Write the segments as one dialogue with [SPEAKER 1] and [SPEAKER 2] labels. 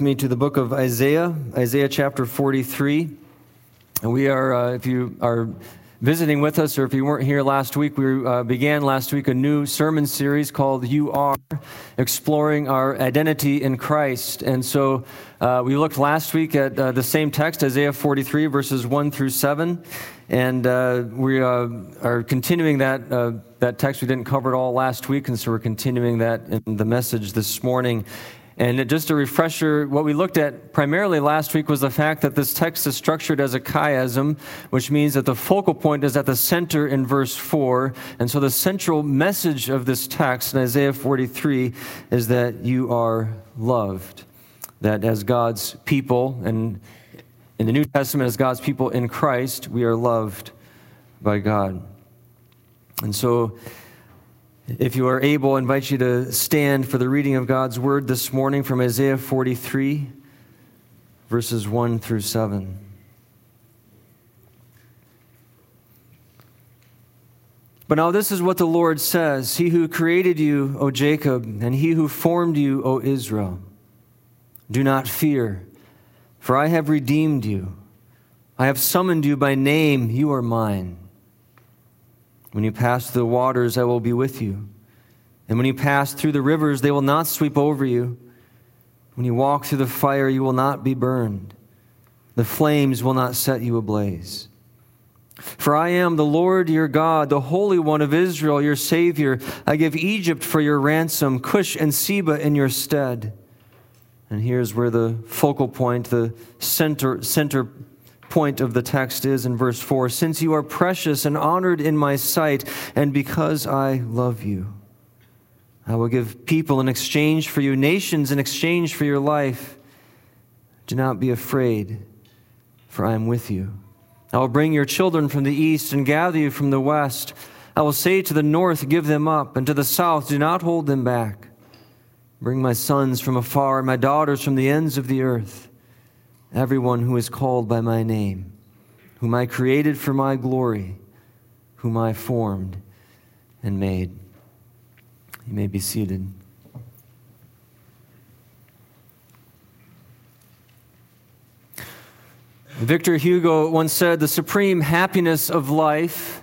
[SPEAKER 1] me to the book of Isaiah, Isaiah chapter 43. And we are, uh, if you are visiting with us or if you weren't here last week, we uh, began last week a new sermon series called You Are, exploring our identity in Christ. And so uh, we looked last week at uh, the same text, Isaiah 43, verses 1 through 7. And uh, we uh, are continuing that, that text. We didn't cover it all last week, and so we're continuing that in the message this morning. And just a refresher, what we looked at primarily last week was the fact that this text is structured as a chiasm, which means that the focal point is at the center in verse 4. And so the central message of this text in Isaiah 43 is that you are loved. That as God's people, and in the New Testament, as God's people in Christ, we are loved by God. And so if you are able, I invite you to stand for the reading of God's word this morning from Isaiah 43, verses 1 through 7. But now this is what the Lord says He who created you, O Jacob, and he who formed you, O Israel, do not fear, for I have redeemed you. I have summoned you by name, you are mine. When you pass through the waters, I will be with you. And when you pass through the rivers, they will not sweep over you. When you walk through the fire, you will not be burned. The flames will not set you ablaze. For I am the Lord your God, the Holy One of Israel, your Savior. I give Egypt for your ransom, Cush and Seba in your stead. And here's where the focal point, the center, center point of the text is in verse 4 Since you are precious and honored in my sight, and because I love you, I will give people in exchange for you, nations in exchange for your life. Do not be afraid, for I am with you. I will bring your children from the east and gather you from the west. I will say to the north, Give them up, and to the south, Do not hold them back. Bring my sons from afar, and my daughters from the ends of the earth everyone who is called by my name, whom I created for my glory, whom I formed and made. You may be seated. Victor Hugo once said the supreme happiness of life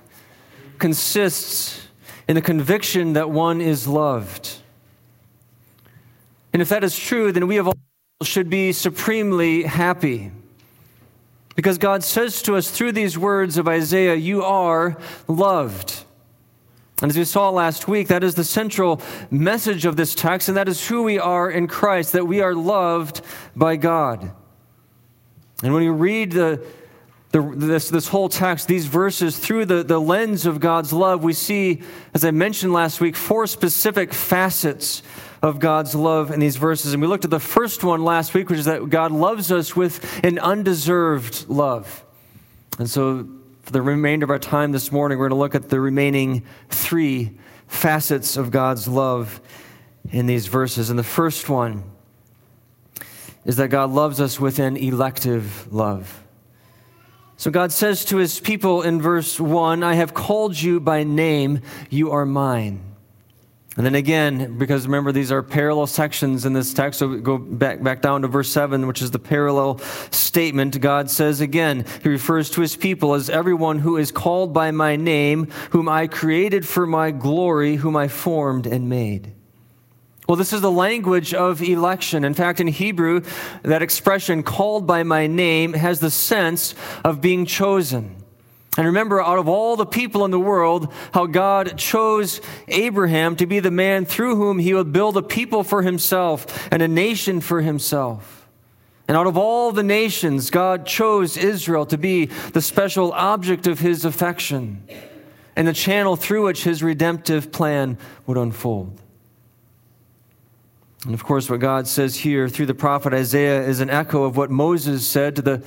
[SPEAKER 1] consists in the conviction that one is loved. And if that is true, then we have all should be supremely happy. Because God says to us through these words of Isaiah, You are loved. And as we saw last week, that is the central message of this text, and that is who we are in Christ, that we are loved by God. And when you read the, the, this, this whole text, these verses, through the, the lens of God's love, we see, as I mentioned last week, four specific facets of God's love in these verses. And we looked at the first one last week, which is that God loves us with an undeserved love. And so, for the remainder of our time this morning, we're going to look at the remaining three facets of God's love in these verses. And the first one is that God loves us with an elective love. So God says to his people in verse 1 I have called you by name, you are mine. And then again, because remember, these are parallel sections in this text, so go back, back down to verse 7, which is the parallel statement. God says again, He refers to His people as everyone who is called by my name, whom I created for my glory, whom I formed and made. Well, this is the language of election. In fact, in Hebrew, that expression, called by my name, has the sense of being chosen. And remember, out of all the people in the world, how God chose Abraham to be the man through whom he would build a people for himself and a nation for himself. And out of all the nations, God chose Israel to be the special object of his affection and the channel through which his redemptive plan would unfold. And of course, what God says here through the prophet Isaiah is an echo of what Moses said to the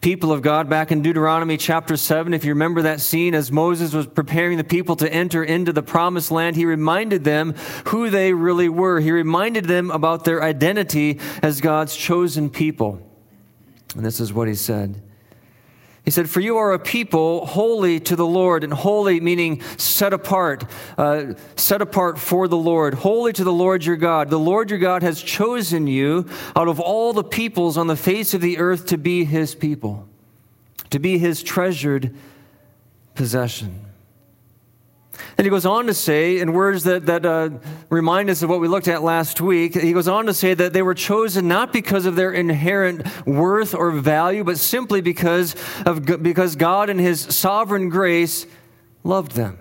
[SPEAKER 1] people of God back in Deuteronomy chapter 7. If you remember that scene as Moses was preparing the people to enter into the promised land, he reminded them who they really were. He reminded them about their identity as God's chosen people. And this is what he said He said, For you are a people holy to the Lord, and holy meaning set apart, uh, set apart for the Lord, holy to the Lord your God. The Lord your God has chosen you out of all the peoples on the face of the earth to be his people, to be his treasured possession. And he goes on to say, in words that, that uh, remind us of what we looked at last week, he goes on to say that they were chosen not because of their inherent worth or value, but simply because, of, because God, in his sovereign grace, loved them.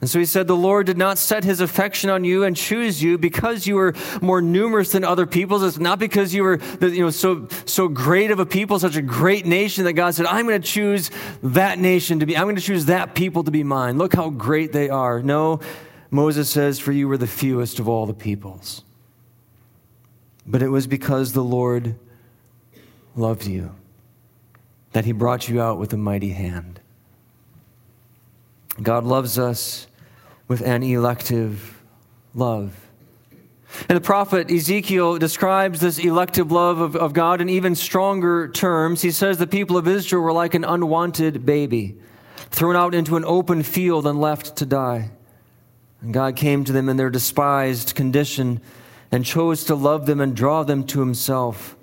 [SPEAKER 1] And so he said, The Lord did not set his affection on you and choose you because you were more numerous than other peoples. It's not because you were you know, so, so great of a people, such a great nation, that God said, I'm going to choose that nation to be, I'm going to choose that people to be mine. Look how great they are. No, Moses says, For you were the fewest of all the peoples. But it was because the Lord loved you that he brought you out with a mighty hand. God loves us with an elective love. And the prophet Ezekiel describes this elective love of, of God in even stronger terms. He says the people of Israel were like an unwanted baby, thrown out into an open field and left to die. And God came to them in their despised condition and chose to love them and draw them to himself.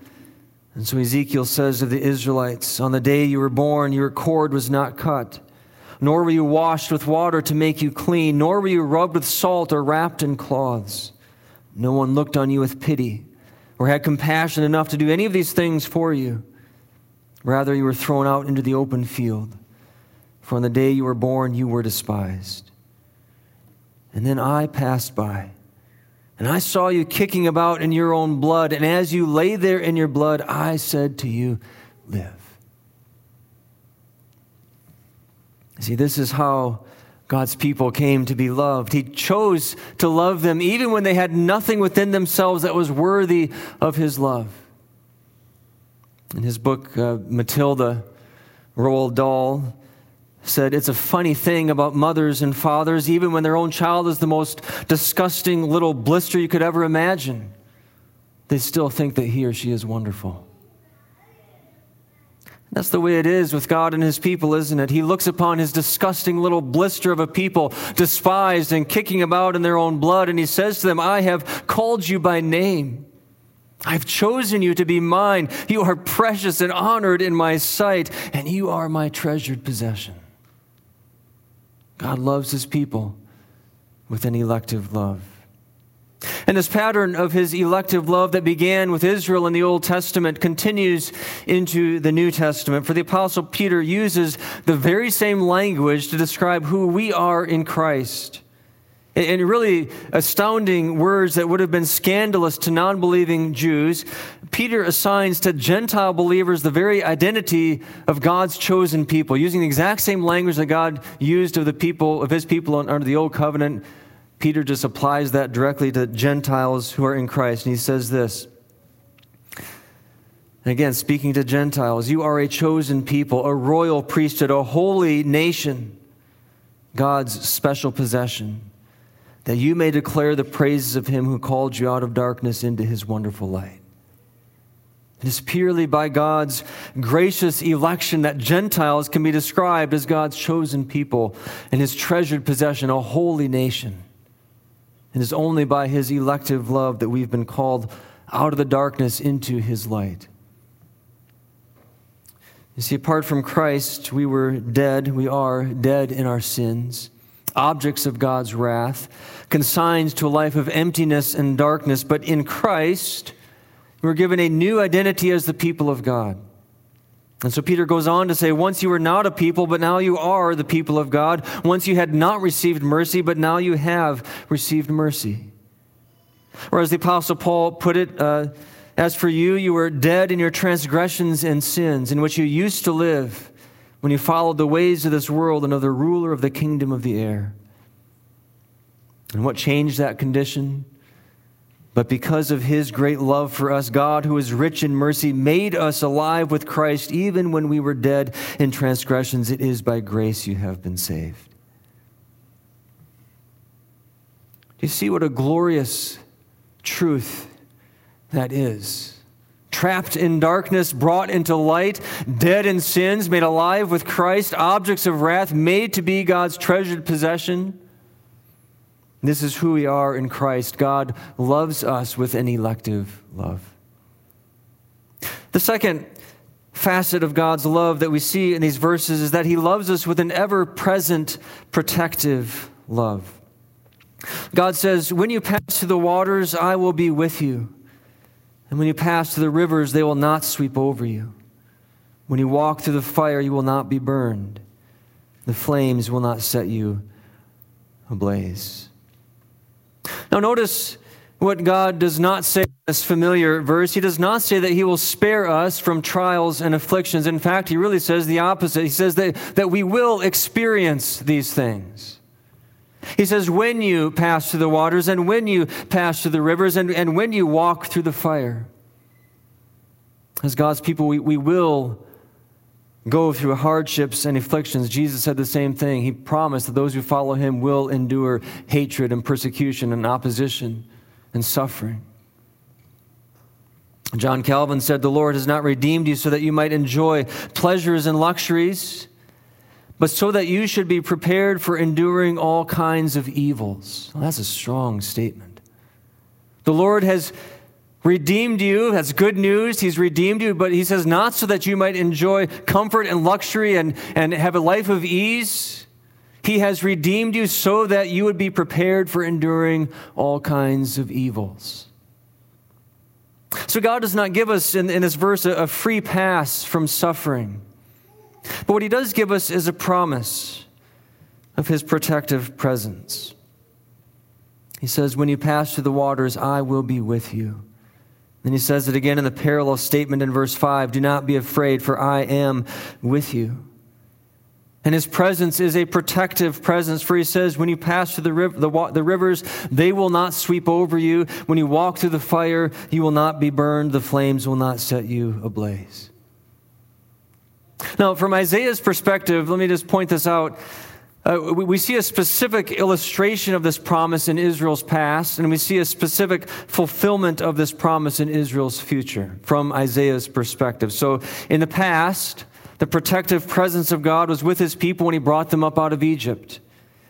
[SPEAKER 1] And so Ezekiel says of the Israelites, On the day you were born, your cord was not cut nor were you washed with water to make you clean, nor were you rubbed with salt or wrapped in cloths. No one looked on you with pity or had compassion enough to do any of these things for you. Rather, you were thrown out into the open field. For on the day you were born, you were despised. And then I passed by, and I saw you kicking about in your own blood. And as you lay there in your blood, I said to you, Live. See, this is how God's people came to be loved. He chose to love them even when they had nothing within themselves that was worthy of His love. In his book, uh, Matilda, Roald Dahl said, It's a funny thing about mothers and fathers, even when their own child is the most disgusting little blister you could ever imagine, they still think that he or she is wonderful. That's the way it is with God and his people, isn't it? He looks upon his disgusting little blister of a people, despised and kicking about in their own blood, and he says to them, I have called you by name. I've chosen you to be mine. You are precious and honored in my sight, and you are my treasured possession. God loves his people with an elective love. And this pattern of his elective love that began with Israel in the Old Testament continues into the New Testament. For the Apostle Peter uses the very same language to describe who we are in Christ. In really astounding words that would have been scandalous to non believing Jews, Peter assigns to Gentile believers the very identity of God's chosen people, using the exact same language that God used of the people of his people under the old covenant Peter just applies that directly to Gentiles who are in Christ. And he says this. Again, speaking to Gentiles, you are a chosen people, a royal priesthood, a holy nation, God's special possession, that you may declare the praises of him who called you out of darkness into his wonderful light. It is purely by God's gracious election that Gentiles can be described as God's chosen people and his treasured possession, a holy nation. It is only by his elective love that we've been called out of the darkness into his light. You see, apart from Christ, we were dead. We are dead in our sins, objects of God's wrath, consigned to a life of emptiness and darkness. But in Christ, we're given a new identity as the people of God. And so Peter goes on to say, Once you were not a people, but now you are the people of God. Once you had not received mercy, but now you have received mercy. Or as the Apostle Paul put it, uh, As for you, you were dead in your transgressions and sins, in which you used to live when you followed the ways of this world and of the ruler of the kingdom of the air. And what changed that condition? But because of his great love for us, God, who is rich in mercy, made us alive with Christ even when we were dead in transgressions. It is by grace you have been saved. Do you see what a glorious truth that is? trapped in darkness, brought into light, dead in sins, made alive with Christ, objects of wrath, made to be God's treasured possession. This is who we are in Christ. God loves us with an elective love. The second facet of God's love that we see in these verses is that He loves us with an ever present protective love. God says, When you pass through the waters, I will be with you. And when you pass through the rivers, they will not sweep over you. When you walk through the fire, you will not be burned. The flames will not set you ablaze. Now, notice what God does not say in this familiar verse. He does not say that He will spare us from trials and afflictions. In fact, He really says the opposite. He says that, that we will experience these things. He says, when you pass through the waters, and when you pass through the rivers, and, and when you walk through the fire. As God's people, we, we will go through hardships and afflictions. Jesus said the same thing. He promised that those who follow him will endure hatred and persecution and opposition and suffering. John Calvin said, The Lord has not redeemed you so that you might enjoy pleasures and luxuries, but so that you should be prepared for enduring all kinds of evils. Well, that's a strong statement. The Lord has redeemed you. That's good news. He's redeemed you, but He says, not so that you might enjoy comfort and luxury and, and have a life of ease. He has redeemed you so that you would be prepared for enduring all kinds of evils. So, God does not give us in, in this verse a, a free pass from suffering. But what He does give us is a promise of His protective presence. He says, When you pass through the waters, I will be with you. Then He says it again in the parallel statement in verse 5 Do not be afraid, for I am with you. And his presence is a protective presence, for he says, When you pass through the, riv- the, the, rivers, they will not sweep over you. When you walk through the fire, you will not be burned. The flames will not set you ablaze. Now, from Isaiah's perspective, let me just point this out. Uh, we, see a specific illustration of this promise in Israel's past, and we see a specific fulfillment of this promise in Israel's future from Isaiah's perspective. So, in the past, the protective presence of God was with his people when he brought them up out of Egypt.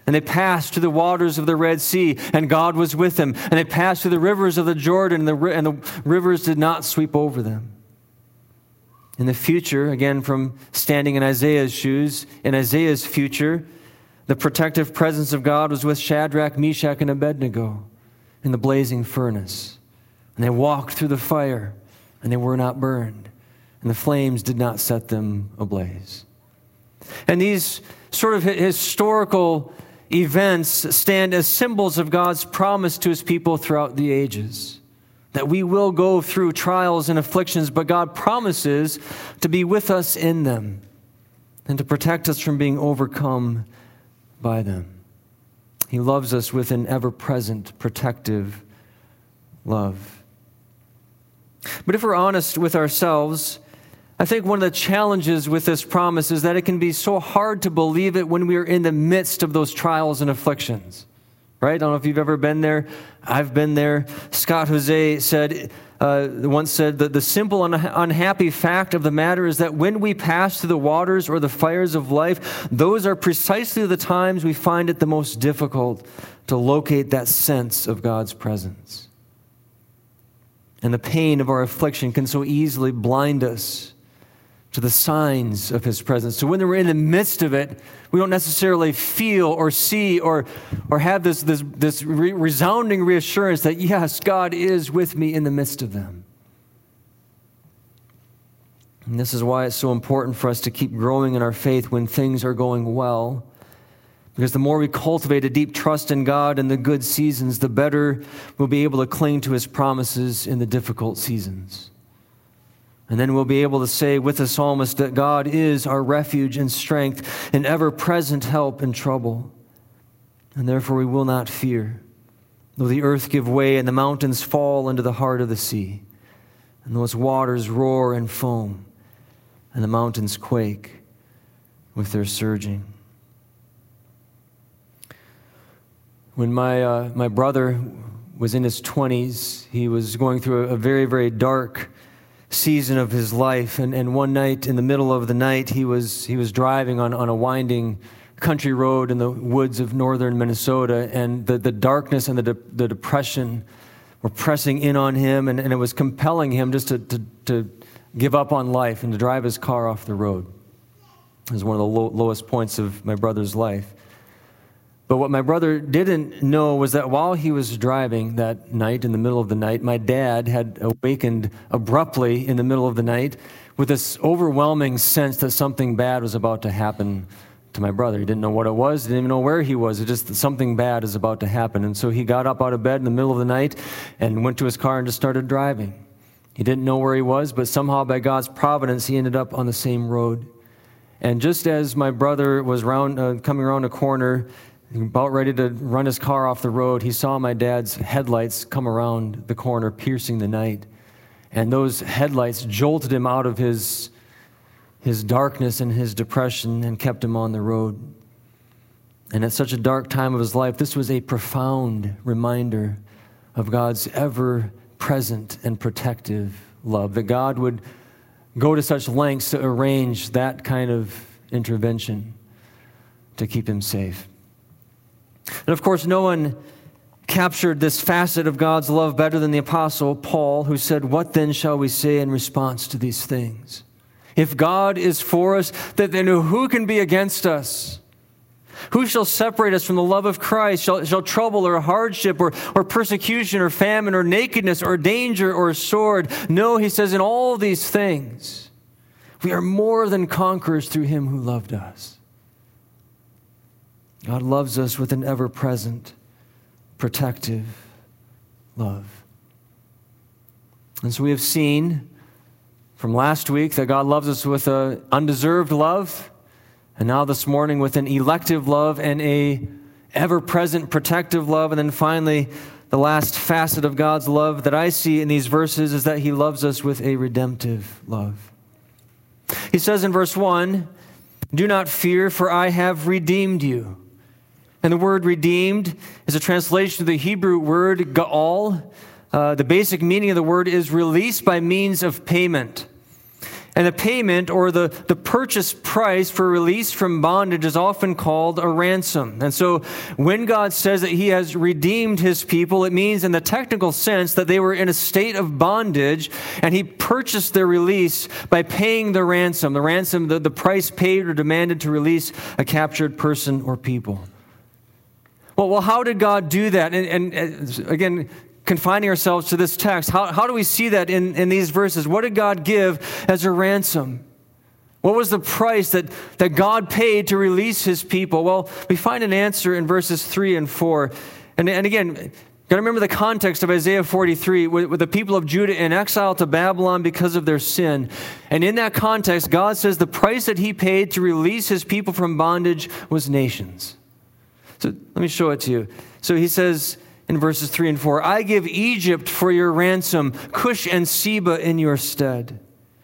[SPEAKER 1] And they passed through the waters of the Red Sea, and God was with them. And they passed through the rivers of the Jordan, and the, and the rivers did not sweep over them. In the future, again, from standing in Isaiah's shoes, in Isaiah's future, the protective presence of God was with Shadrach, Meshach, and Abednego in the blazing furnace. And they walked through the fire, and they were not burned and the flames did not set them ablaze. And these sort of historical events stand as symbols of God's promise to his people throughout the ages. That we will go through trials and afflictions, but God promises to be with us in them and to protect us from being overcome by them. He loves us with an ever present protective love. But if we're honest with ourselves, I think one of the challenges with this promise is that it can be so hard to believe it when we are in the midst of those trials and afflictions. Right? I don't know if you've ever been there. I've been there. Scott Hoezee said, uh, once said that the simple and unhappy fact of the matter is that when we pass through the waters or the fires of life, those are precisely the times we find it the most difficult to locate that sense of God's presence. And the pain of our affliction can so easily blind us to the signs of his presence. So when we're in the midst of it, we don't necessarily feel or see or, or have this, this, this re- resounding reassurance that, yes, God is with me in the midst of them. And this is why it's so important for us to keep growing in our faith when things are going well. Because the more we cultivate a deep trust in God in the good seasons, the better we'll be able to cling to his promises in the difficult seasons. And then we'll be able to say with the psalmist that God is our refuge and strength and ever present help in trouble. And therefore we will not fear, though the earth give way and the mountains fall into the heart of the sea, and those waters roar and foam, and the mountains quake with their surging. When my, uh, my brother was in his 20s, he was going through a very, very dark season of his life. And, and one night, in the middle of the night, he was, he was driving on, on a winding country road in the woods of northern Minnesota, and the, the darkness and the, de- the depression were pressing in on him, and, and it was compelling him just to, to, to give up on life and to drive his car off the road. It was one of the low, lowest points of my brother's life. But what my brother didn't know was that while he was driving that night, in the middle of the night, my dad had awakened abruptly in the middle of the night with this overwhelming sense that something bad was about to happen to my brother. He didn't know what it was, didn't even know where he was. It just something bad is about to happen. And so he got up out of bed in the middle of the night and went to his car and just started driving. He didn't know where he was, but somehow by God's providence, he ended up on the same road. And just as my brother was round, uh, coming around a corner, about ready to run his car off the road, he saw my dad's headlights come around the corner, piercing the night. And those headlights jolted him out of his, his darkness and his depression and kept him on the road. And at such a dark time of his life, this was a profound reminder of God's ever present and protective love, that God would go to such lengths to arrange that kind of intervention to keep him safe. And of course, no one captured this facet of God's love better than the Apostle Paul, who said, What then shall we say in response to these things? If God is for us, then who can be against us? Who shall separate us from the love of Christ? Shall, shall trouble or hardship or, or persecution or famine or nakedness or danger or sword? No, he says, in all these things, we are more than conquerors through him who loved us. God loves us with an ever present, protective love. And so we have seen from last week that God loves us with an undeserved love, and now this morning with an elective love and a ever present protective love. And then finally, the last facet of God's love that I see in these verses is that He loves us with a redemptive love. He says in verse 1 Do not fear, for I have redeemed you. And the word redeemed is a translation of the Hebrew word ga'al. Uh, the basic meaning of the word is released by means of payment. And the payment or the, the purchase price for release from bondage is often called a ransom. And so when God says that He has redeemed His people, it means in the technical sense that they were in a state of bondage and He purchased their release by paying the ransom. The ransom, the, the price paid or demanded to release a captured person or people. Well, well, how did God do that? And, and again, confining ourselves to this text, how, how do we see that in, in these verses? What did God give as a ransom? What was the price that, that God paid to release his people? Well, we find an answer in verses 3 and 4. And, and again, got to remember the context of Isaiah 43 with, with the people of Judah in exile to Babylon because of their sin. And in that context, God says the price that he paid to release his people from bondage was nations. So let me show it to you. So he says in verses 3 and 4 I give Egypt for your ransom, Cush and Seba in your stead.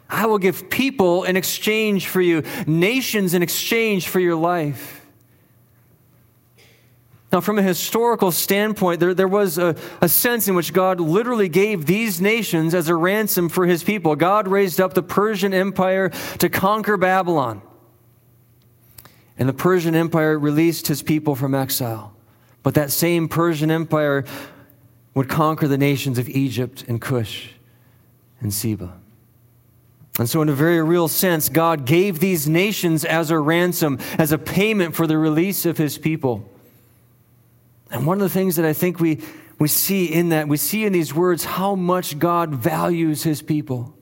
[SPEAKER 1] I will give people in exchange for you, nations in exchange for your life. Now, from a historical standpoint, there, there was a, a sense in which God literally gave these nations as a ransom for his people. God raised up the Persian Empire to conquer Babylon. And the Persian Empire released his people from exile. But that same Persian Empire would conquer the nations of Egypt and Cush and Seba. And so, in a very real sense, God gave these nations as a ransom, as a payment for the release of his people. And one of the things that I think we, we see in that, we see in these words how much God values his people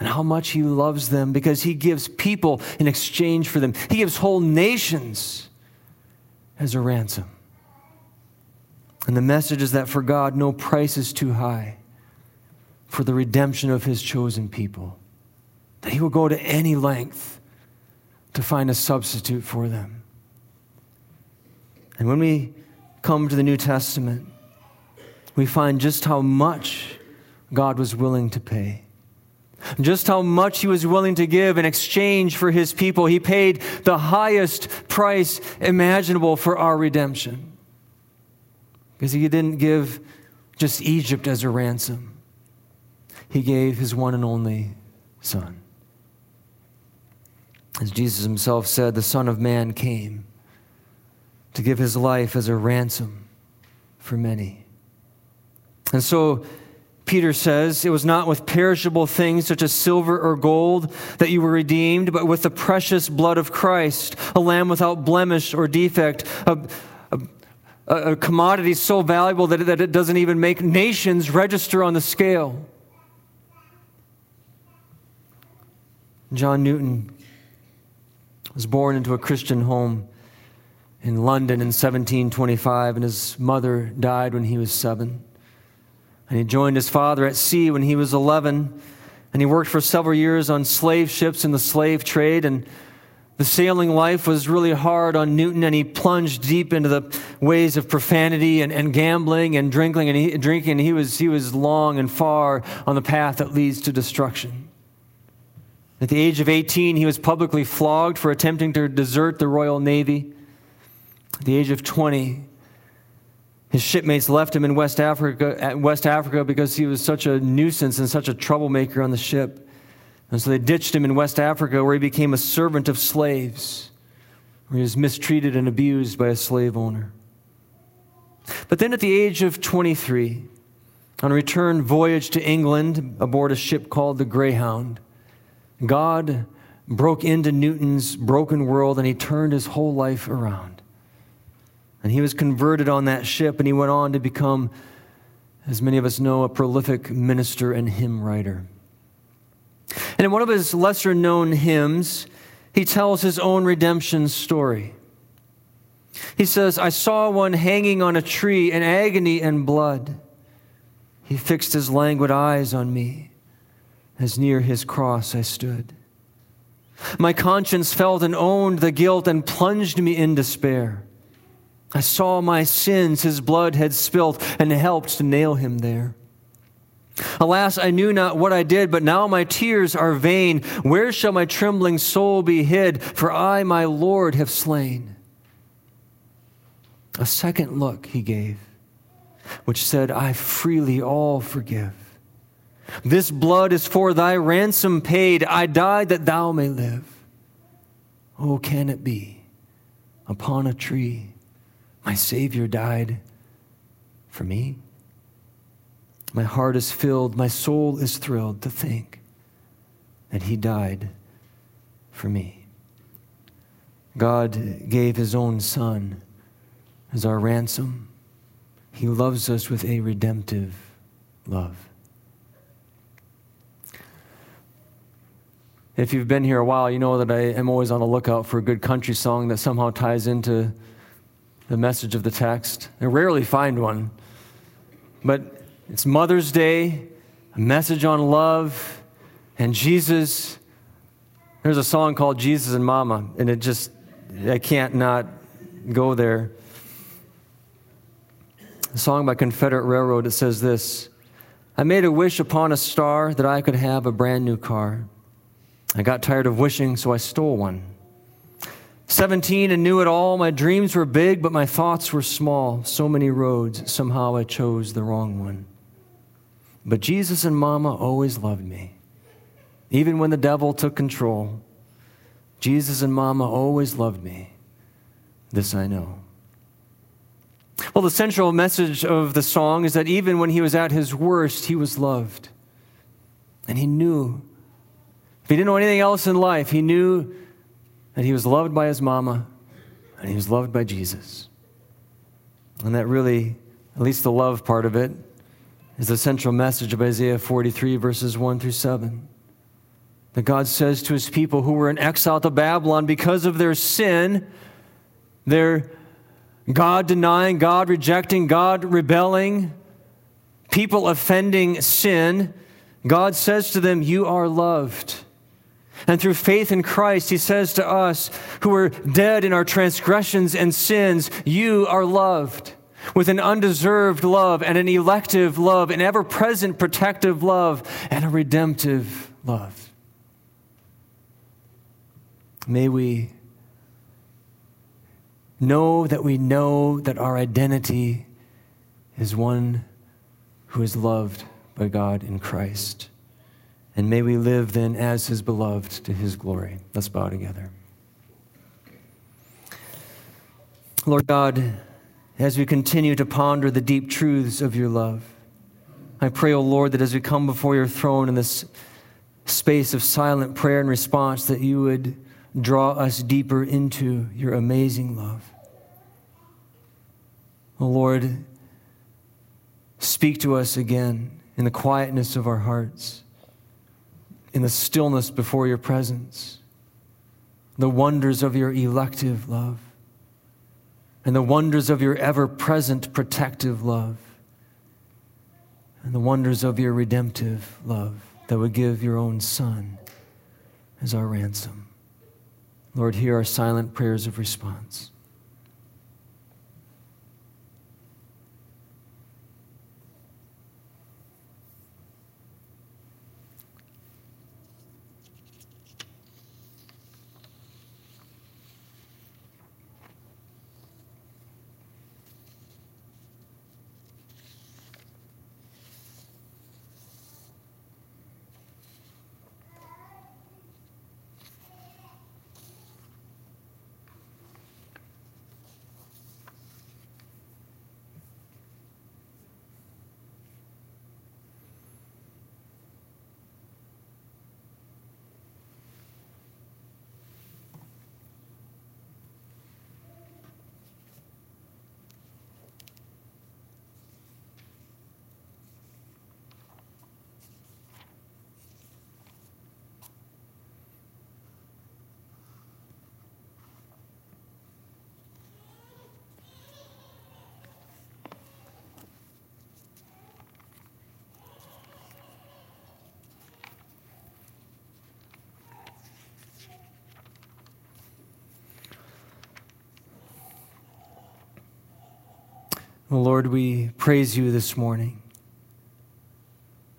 [SPEAKER 1] and how much he loves them because he gives people in exchange for them. He gives whole nations as a ransom. And the message is that for God, no price is too high for the redemption of his chosen people, that he will go to any length to find a substitute for them. And when we come to the New Testament, we find just how much God was willing to pay just how much he was willing to give in exchange for his people. He paid the highest price imaginable for our redemption. Because he didn't give just Egypt as a ransom, he gave his one and only Son. As Jesus himself said, the Son of Man came to give his life as a ransom for many. And so, Peter says, It was not with perishable things such as silver or gold that you were redeemed, but with the precious blood of Christ, a lamb without blemish or defect, a, a, a commodity so valuable that it, that it doesn't even make nations register on the scale. John Newton was born into a Christian home in London in 1725, and his mother died when he was seven. And he joined his father at sea when he was 11. And he worked for several years on slave ships in the slave trade. And the sailing life was really hard on Newton, and he plunged deep into the ways of profanity and, and gambling and drinking. And he, drinking. He was, he was long and far on the path that leads to destruction. At the age of 18, he was publicly flogged for attempting to desert the Royal Navy. At the age of 20, his shipmates left him in West Africa, West Africa because he was such a nuisance and such a troublemaker on the ship. And so they ditched him in West Africa where he became a servant of slaves, where he was mistreated and abused by a slave owner. But then at the age of 23, on a return voyage to England aboard a ship called the Greyhound, God broke into Newton's broken world and he turned his whole life around. And he was converted on that ship, and he went on to become, as many of us know, a prolific minister and hymn writer. And in one of his lesser known hymns, he tells his own redemption story. He says, I saw one hanging on a tree in agony and blood. He fixed his languid eyes on me as near his cross I stood. My conscience felt and owned the guilt and plunged me in despair. I saw my sins his blood had spilt and helped to nail him there. Alas, I knew not what I did, but now my tears are vain. Where shall my trembling soul be hid? For I, my Lord, have slain. A second look he gave, which said, I freely all forgive. This blood is for thy ransom paid. I died that thou may live. Oh, can it be upon a tree? My Savior died for me. My heart is filled, my soul is thrilled to think that He died for me. God gave His own Son as our ransom. He loves us with a redemptive love. If you've been here a while, you know that I am always on the lookout for a good country song that somehow ties into the message of the text. I rarely find one. But it's Mother's Day, a message on love, and Jesus. There's a song called Jesus and Mama, and it just, I can't not go there. A song by Confederate Railroad that says this I made a wish upon a star that I could have a brand new car. I got tired of wishing, so I stole one. 17 and knew it all. My dreams were big, but my thoughts were small. So many roads, somehow I chose the wrong one. But Jesus and Mama always loved me. Even when the devil took control, Jesus and Mama always loved me. This I know. Well, the central message of the song is that even when he was at his worst, he was loved. And he knew. If he didn't know anything else in life, he knew that he was loved by his mama and he was loved by Jesus. And that really, at least the love part of it, is the central message of Isaiah 43, verses 1 through 7. That God says to his people who were in exile to Babylon because of their sin, their God denying, God rejecting, God rebelling, people offending sin, God says to them, You are loved. And through faith in Christ, he says to us who are dead in our transgressions and sins, you are loved with an undeserved love and an elective love, an ever present protective love, and a redemptive love. May we know that we know that our identity is one who is loved by God in Christ And may we live then as his beloved to his glory. Let's bow together. Lord God, as we continue to ponder the deep truths of your love, I pray, O oh Lord, that as we come before your throne in this space of silent prayer and response, that you would draw us deeper into your amazing love. O oh Lord, speak to us again in the quietness of our hearts, in the stillness before your presence, the wonders of your elective love, and the wonders of your ever present protective love and the wonders of your redemptive love that would give your own Son as our ransom. Lord, hear our silent prayers of response. Well, Lord, we praise you this morning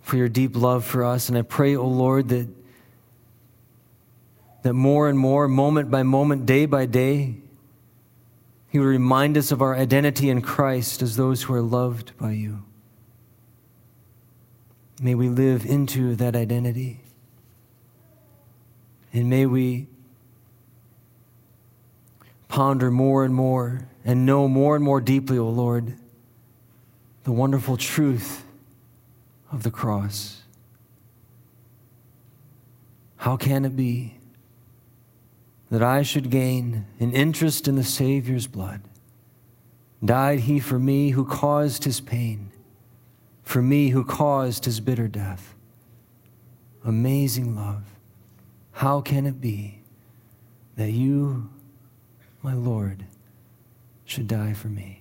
[SPEAKER 1] for your deep love for us. And I pray, O oh Lord, that, that more and more, moment by moment, day by day, you remind us of our identity in Christ as those who are loved by you. May we live into that identity. And may we ponder more and more and know more and more deeply, O oh Lord, the wonderful truth of the cross. How can it be that I should gain an interest in the Savior's blood? Died he for me who caused his pain, for me who caused his bitter death. Amazing love. How can it be that you, my Lord, should die for me?